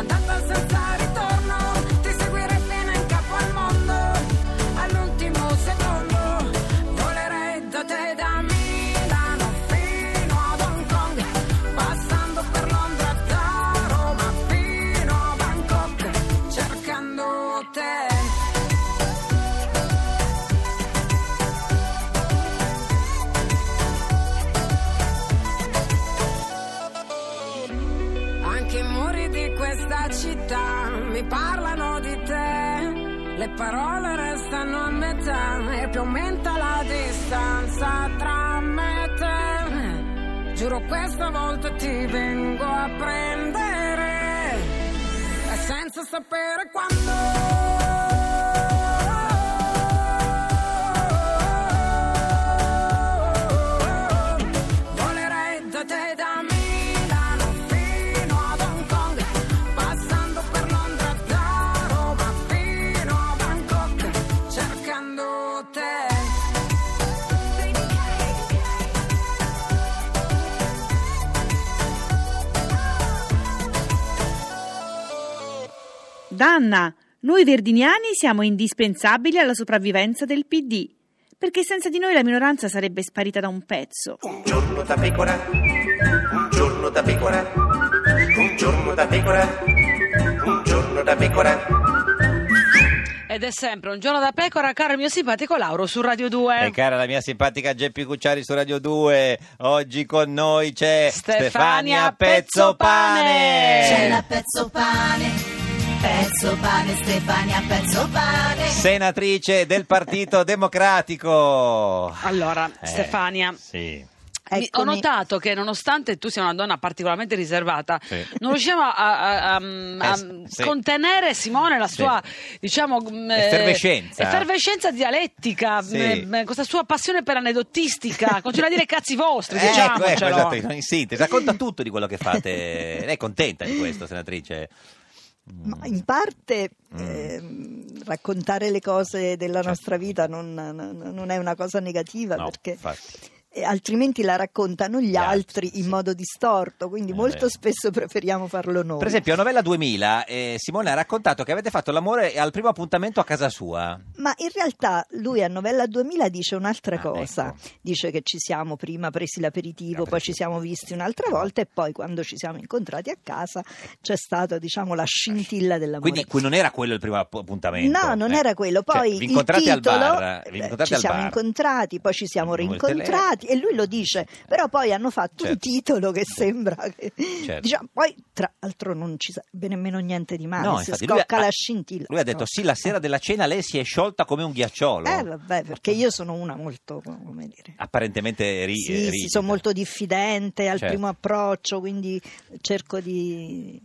andata Le parole restano a metà e più aumenta la distanza tra me e te. Giuro questa volta ti vengo a prendere e senza sapere quando. Danna, noi verdiniani siamo indispensabili alla sopravvivenza del PD, perché senza di noi la minoranza sarebbe sparita da un pezzo. Un giorno da pecora, un giorno da pecora, un giorno da pecora, un giorno da pecora. Ed è sempre un giorno da pecora, caro il mio simpatico Lauro su Radio 2. E cara la mia simpatica Geppi Cucciari su Radio 2, oggi con noi c'è Stefania Pezzopane. C'è la pezzo pane, pezzo pane, Stefania pezzo pane. senatrice del Partito Democratico. Allora, Eh, Stefania, Sì. mi- ho notato che nonostante tu sia una donna particolarmente riservata, Sì. non riusciamo a, a- a- a Eh, sì. contenere Simone la Sì. sua, diciamo, mh, eh, Effervescenza. effervescenza dialettica, Sì. mh, mh, questa sua passione per aneddotistica, continua a dire cazzi vostri, Eh, ecco, ecco, diciamocelo. esatto, in sintesi, racconta tutto di quello che fate. Lei è contenta di questo, senatrice? Ma in parte Mm. ehm, raccontare le cose della Certo. nostra vita non, non- non è una cosa negativa No, perché infatti. Eh, altrimenti la raccontano gli, Gli altri, altri in sì. modo distorto, quindi Eh, molto beh. spesso preferiamo farlo noi. Per esempio, a Novella 2000, eh, Simone ha raccontato che avete fatto l'amore al primo appuntamento a casa sua. Ma in realtà lui a Novella 2000 dice un'altra Ah, cosa, ecco. dice che ci siamo prima presi l'aperitivo, poi ci siamo visti un'altra volta e poi quando ci siamo incontrati a casa c'è stata diciamo la scintilla dell'amore. Quindi qui non era quello il primo app- appuntamento. No, non eh. era quello. Cioè, Poi vi il incontrate al titolo, bar, vi eh, incontrate ci al siamo bar. incontrati, poi ci siamo Molte rincontrati e lui lo dice, però poi hanno fatto un Certo. titolo che sembra che... Certo. Diciamo, poi tra l'altro non ci sarebbe nemmeno niente di male, No, se infatti, scocca ha- la scintilla. Lui ha detto No. sì, la sera della cena lei si è sciolta come un ghiacciolo. Eh vabbè, perché io sono una molto, come dire... Apparentemente ri- Sì, sì, sono molto diffidente al Certo. primo approccio, quindi cerco di...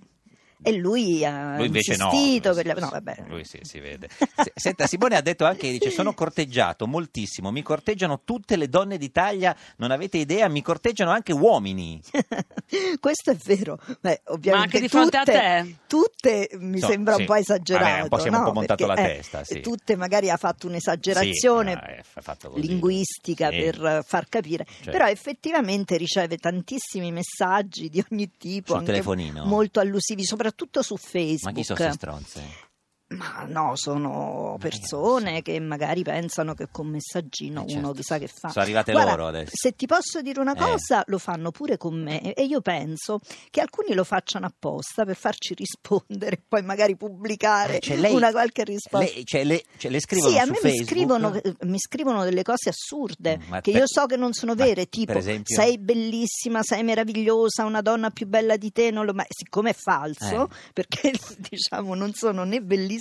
E lui ha Lui invece no. insistito Lui per la- No, vabbè. Lui sì, si vede. Se- Senta, Simone ha detto anche, dice, sono corteggiato moltissimo, mi corteggiano tutte le donne d'Italia, non avete idea, mi corteggiano anche uomini. Questo è vero, Beh, ovviamente Ma anche di fronte a tutte, te? Tutte mi So, sembra sì. un po' esagerato. Vabbè, un po' siamo un no? po' montato Perché, la eh, testa, sì. Tutte magari ha fatto un'esagerazione fatto linguistica Sì. per far capire, Certo. però effettivamente riceve tantissimi messaggi di ogni tipo, Sul anche telefonino? molto allusivi, soprattutto su Facebook. Ma chi sono queste stronze? Ma no, sono persone che magari pensano che con messaggino Eh, certo. uno chissà che fa. Sono arrivate Guarda, loro adesso. Se ti posso dire una Eh. cosa, lo fanno pure con me e io penso che alcuni lo facciano apposta per farci rispondere e poi magari pubblicare Eh, cioè, lei- una qualche risposta. Lei, cioè, le, cioè, le scrivono Sì, a me mi scrivono, eh, mi scrivono delle cose assurde Mm, che per- io so che non sono vere, tipo esempio? sei bellissima, sei meravigliosa, una donna più bella di te, non lo... ma siccome è falso, Eh. perché diciamo non sono né bellissima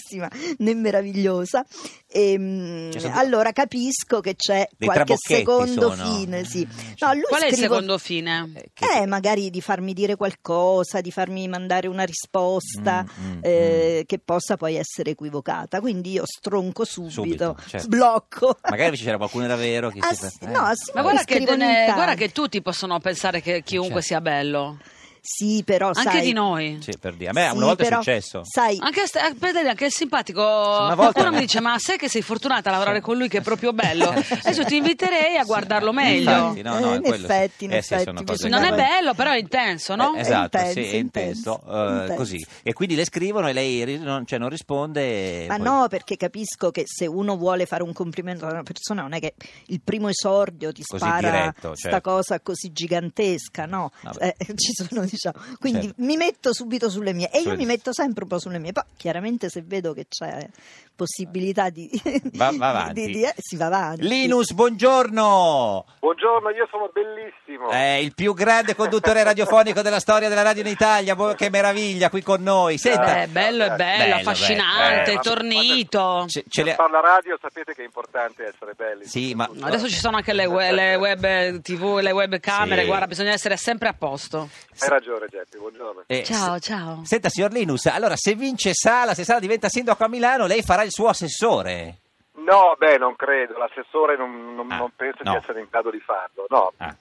né meravigliosa, ehm, Cioè, allora capisco che c'è qualche secondo sono. fine. Sì. Mm, No, lui Qual è il scrivo- secondo fine? Eh, che- eh, magari di farmi dire qualcosa, di farmi mandare una risposta Mm, mm, eh, che possa poi essere equivocata. Quindi io stronco subito, Subito, certo. sblocco. Magari c'era qualcuno davvero che Ah, si... eh. no, sì, Ma guarda che, ne- guarda che tutti possono pensare che chiunque Certo. sia bello. Sì, però Anche sai, di noi. Sì, per dire. A me sì, una volta però, è successo. Sai, Anche, st- per dire, anche il simpatico. volta- Qualcuno mi dice: Ma sai che sei fortunata a lavorare con lui che è proprio bello? Adesso ti inviterei a guardarlo meglio. Infatti, no, no, Eh, è in quello, sì. effetti, in Eh, sì, effetti, bisogna Non è bello, però è intenso, no? Eh, esatto, intenso, sì, è intenso, intenso, eh, intenso. così. E quindi le scrivono e lei non, cioè, non risponde. Ma poi- no, perché capisco che se uno vuole fare un complimento a una persona non è che il primo esordio ti Così spara diretto, sta certo. cosa così gigantesca, no? Eh, ci sono, diciamo. Quindi Certo. mi metto subito sulle mie e io mi metto sempre un po' sulle mie. Poi chiaramente se vedo che c'è possibilità di, Va- va avanti. di- di- eh, si va avanti. Linus, buongiorno! Buongiorno, io sono bellissimo. È il più grande conduttore radiofonico della storia della radio in Italia. Che meraviglia qui con noi. Senta, Eh, bello, è bello, Bello, affascinante, bello. Eh, tornito. ce, ce Per le- fare la radio sapete che è importante essere belli. Sì, ma Adesso ci sono anche le, we- le web TV, le webcamere, Sì. guarda, bisogna essere sempre a posto. Hai ragione, Geppi, buongiorno. eh, Ciao, se- ciao. Senta, signor Linus, allora se vince Sala, se Sala diventa sindaco a Milano, lei farà il suo assessore. No, beh, non credo, l'assessore non, non- Ah, non penso no. di essere in grado di farlo. No, Ah.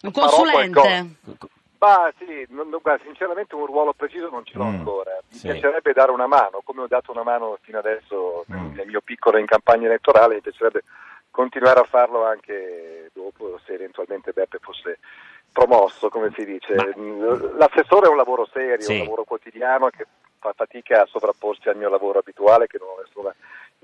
Un consulente. Ma sì, non- non- guarda, sinceramente un ruolo preciso non ce l'ho Mm, ancora. Mi sì. piacerebbe dare una mano, come ho dato una mano fino adesso nel- Mm. nel mio piccolo in campagna elettorale, mi piacerebbe continuare a farlo anche dopo, se eventualmente Beppe fosse promosso, come si dice. Ma- L'assessore è un lavoro serio, Sì. un lavoro quotidiano che fa fatica a sovrapporsi al mio lavoro abituale, che non ho nessuna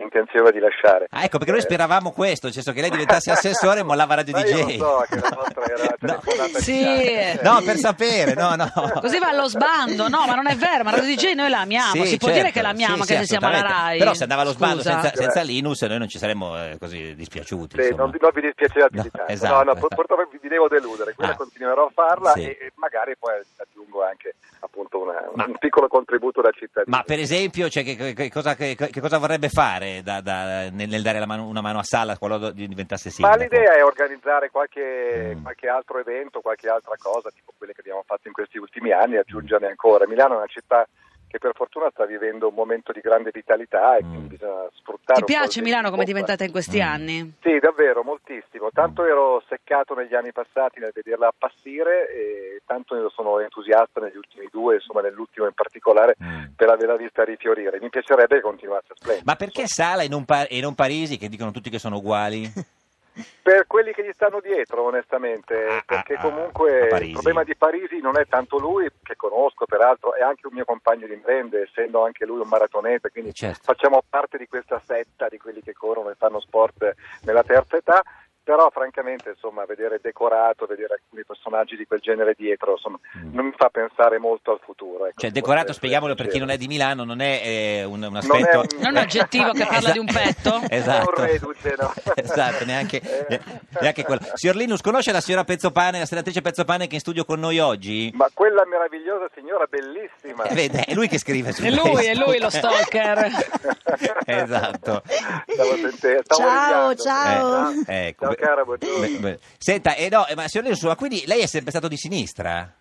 intenzione di lasciare. Ah, ecco, perché noi Eh, speravamo questo, nel senso che lei diventasse assessore e mollava Radio ma io DJ. so che la nostra era la No. Sì. No, per sapere, no, no. Così va allo sbando, no, ma non è vero, ma Radio DJ noi la amiamo, Sì, si può certo, dire che l'amiamo sì, anche sì, se siamo alla. RAI. Però se andava allo sbando senza, senza Linus noi non ci saremmo eh, così dispiaciuti. Sì, non, vi- non vi dispiaceate No, di tanto. esatto, no, no, esatto. pur- purtroppo vi devo deludere, quella Ah. continuerò a farla Sì. e, e magari poi aggiungo anche appunto una- Ma- un piccolo contributo da cittadino. Ma per esempio, cioè, che, che- che cosa, che- che cosa vorrebbe fare da- da- nel, nel dare la mano- una mano a Sala qualora diventasse Ma sindaco? l'idea è organizzare qualche, Mm. qualche altro evento, qualche altra cosa, tipo quelle che abbiamo fatto in questi ultimi anni, aggiungerne ancora. Milano è una città che per fortuna sta vivendo un momento di grande vitalità e Mm. quindi bisogna sfruttare. Ti piace il Milano come è diventata in questi Mm. anni? Sì, davvero, moltissimo. Tanto ero seccato negli anni passati nel vederla appassire e tanto ne sono entusiasta negli ultimi due, insomma nell'ultimo in particolare, Mm. per averla vista rifiorire. Mi piacerebbe che continuasse a splendere. Ma perché Sala e non, Pa- e non Parisi, che dicono tutti che sono uguali? Per quelli che gli stanno dietro, onestamente, Ah, perché ah, ah, comunque il problema di Parisi non è tanto lui, che conosco peraltro, è anche un mio compagno di imprende, essendo anche lui un maratoneta, quindi certo. facciamo parte di questa setta di quelli che corrono e fanno sport nella terza età. Però francamente insomma vedere decorato, vedere alcuni personaggi di quel genere dietro insomma, Mm. non mi fa pensare molto al futuro. ecco, Cioè, decorato, spieghiamolo per chi non è di Milano, non è eh, un, un Non è aspetto... un- Non è un aggettivo che parla di un petto? esatto. È un reduce, no? esatto, neanche, Eh. neanche quello. Signor Linus, conosce la signora Pezzopane, la senatrice Pezzopane che è in studio con noi oggi? Ma quella meravigliosa signora bellissima. Eh, vede, è lui che scrive su È lui, è lui lo stalker. esatto. Stavo sentendo, stavo Ciao, ciao. Eh, ecco, Ciao beh, cara, buongiorno. beh, beh. Senta, eh, no, eh, ma signor ma quindi lei è sempre stato di sinistra?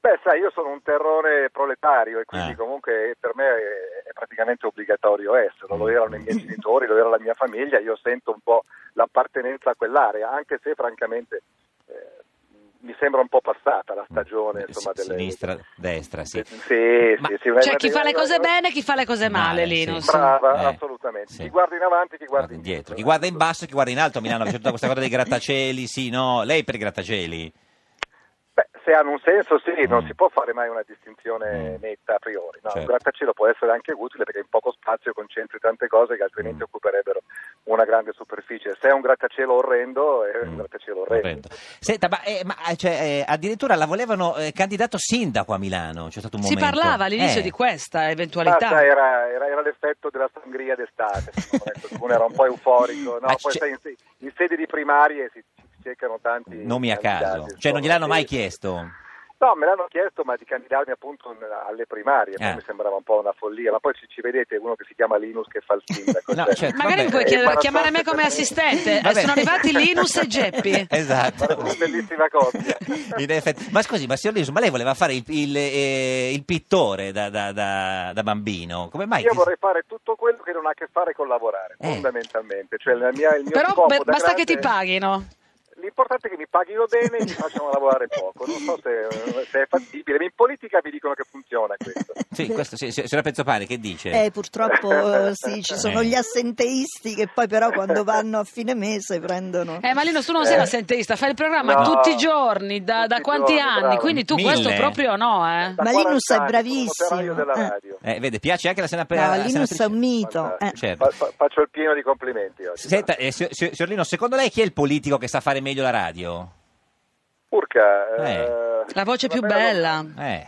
Beh, sai, io sono un terrone proletario e quindi Ah. comunque per me è, è praticamente obbligatorio esserlo. Lo erano i miei genitori, lo era la mia famiglia, io sento un po' l'appartenenza a quell'area, anche se francamente mi sembra un po' passata la stagione, insomma, delle... Sinistra, destra, sì. Sì, sì, Ma- sì, sì, Cioè, chi fa le cose bene, chi fa le cose male, Male, sì. Linus. Brava, Eh, assolutamente. sì. Chi guarda in avanti, chi guarda Guarda indietro. indietro. Chi guarda in basso e chi guarda in alto Milano, c'è tutta questa cosa dei grattacieli, sì, no, lei per i grattacieli? Beh, se hanno un senso, sì, non Mm. si può fare mai una distinzione Mm. netta a priori. No, Certo. Un grattacielo può essere anche utile perché in poco spazio concentri tante cose che altrimenti Mm. occuperebbero una grande superficie. Se è un grattacielo orrendo, è un Mm. grattacielo orrendo. Orrendo. Senta, ma, eh, ma, eh, cioè, eh, addirittura la volevano eh, candidato sindaco a Milano. C'è stato un Si momento. parlava all'inizio Eh. di questa Ah, eventualità. sai, era, era- era l'effetto della sangria d'estate. Qualcuno era un po' euforico. No, poi sai, in, in sede di primarie si, si cercano tanti Nomi a caso. Cioè, non gliel'hanno mai sì. chiesto? No, me l'hanno chiesto, ma di candidarmi appunto alle primarie, Eh. mi sembrava un po' una follia, ma poi ci, ci vedete uno che si chiama Linus che fa il sindaco. No, cioè, certo. Magari Vabbè, mi puoi eh, chiedere- chiamare me come assistente. Eh, Vabbè. sono arrivati Linus e Geppi. Esatto. Una bellissima coppia. In effetti. Ma scusi, ma signor Lisu, ma lei voleva fare il, il, eh, il pittore da, da- da- da bambino? Come mai? Io vorrei fare tutto quello che non ha a che fare con lavorare, Eh. fondamentalmente. Cioè, la mia, il mio Però scopo beh, da basta che ti grande- paghino. L'importante è che mi paghino bene e mi facciano lavorare poco. Non so se, se è fattibile. In politica mi dicono che funziona questo. Sì, questo sì, signora Pezzopane, che dice? Eh, purtroppo eh, sì, ci sono Eh. gli assenteisti che poi però quando vanno a fine mese prendono... Eh, ma Linus, tu non sei Eh. l'assenteista, fai il programma No. tutti i giorni, da, da quanti giorni, anni? bravo. Quindi tu Mille. questo proprio no, eh? Ma 40 Linus è bravissimo, eh. Eh, vede, piace anche la senape- No, la Linus è un mito. eh. Certo. Fa- fa- faccio il pieno di complimenti oggi. Senta, eh, signor Lino, secondo lei chi è il politico che sa fare meglio la radio? Urca, Eh. eh, La voce più bella. Eh,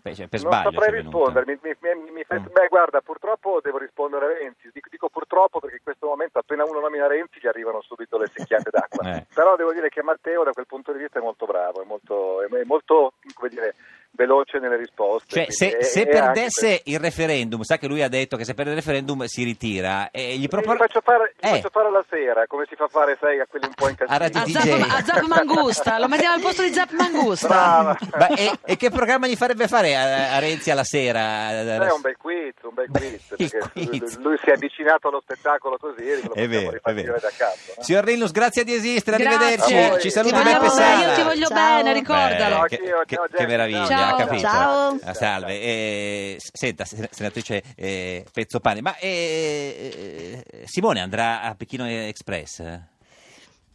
beh, cioè, per Non sbaglio saprei è venuto. rispondermi. Mi, mi- mi- Mm. beh, guarda, purtroppo devo rispondere a Renzi. Dico, dico purtroppo perché in questo momento, appena uno nomina Renzi, gli arrivano subito le secchiate d'acqua. Eh. Però devo dire che Matteo, da quel punto di vista, è molto bravo, è molto, è molto come dire, veloce nelle risposte. Cioè, se, quindi- se e- e perdesse il referendum, sa che lui ha detto che se perde il referendum si ritira, e gli per- propone... Gli faccio, fare, gli Eh. faccio fare la sera, come si fa fare, sai, a quelli un po' A A incazzati. Zap, a Zap Mangusta, lo mettiamo al posto di Zap Mangusta. Brava. Ma e, e che programma gli farebbe fare a, a Renzi alla sera? È un bel quiz, un bel quiz, perché quiz. lui si è avvicinato allo spettacolo così e lo È possiamo vero, è vero. da capo. no? Signor Linus, grazie di esistere, Grazie. arrivederci. A. Ci saluta Beppe Sala. io ti voglio Ciao. bene, ricordalo. Ciao. che, che- che meraviglia, Ciao. Ha capito. Ciao. Ah, salve. Eh, senta, se- senatrice eh, Pezzopane, ma eh, eh, Simone andrà a Pechino Express?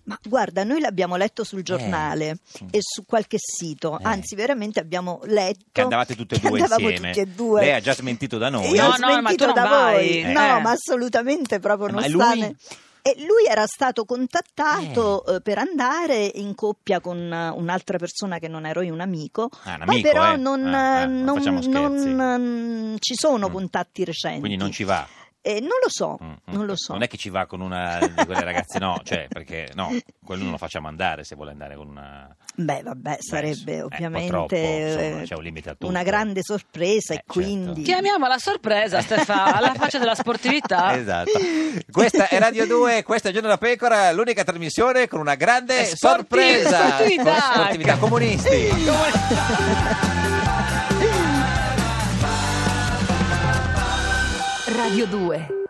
Ma guarda, noi l'abbiamo letto sul giornale Mm. e su qualche sito, Eh. anzi veramente abbiamo letto Che andavate tutte e due insieme. tutti e due. Lei ha già smentito da noi. Io No, ho no, ma smentito da vai. voi. No, Eh. ma assolutamente proprio non Ma sta lui? E lui era stato contattato eh, per andare in coppia con eh, un'altra persona che non ero io, un amico. Ah, un amico, però eh? non, Ah, ah, eh, non non- non, ci sono Mm. contatti recenti. Quindi non ci va. Eh, non lo so, Mm, mm. non lo so. Non è che ci va con una di quelle ragazze, no, cioè, perché no, quello non lo facciamo andare se vuole andare con una. Beh, vabbè, Beh, sarebbe eh, ovviamente troppo, insomma, eh, c'è un limite a tutto. una grande sorpresa Eh, e quindi... Chiamiamo la sorpresa, Stefano, alla faccia della sportività. Esatto. Questa è Radio 2, questa è Giorno da Pecora, l'unica trasmissione con una grande È sportiva, sorpresa. sportività. Con sportività comunisti. Radio 2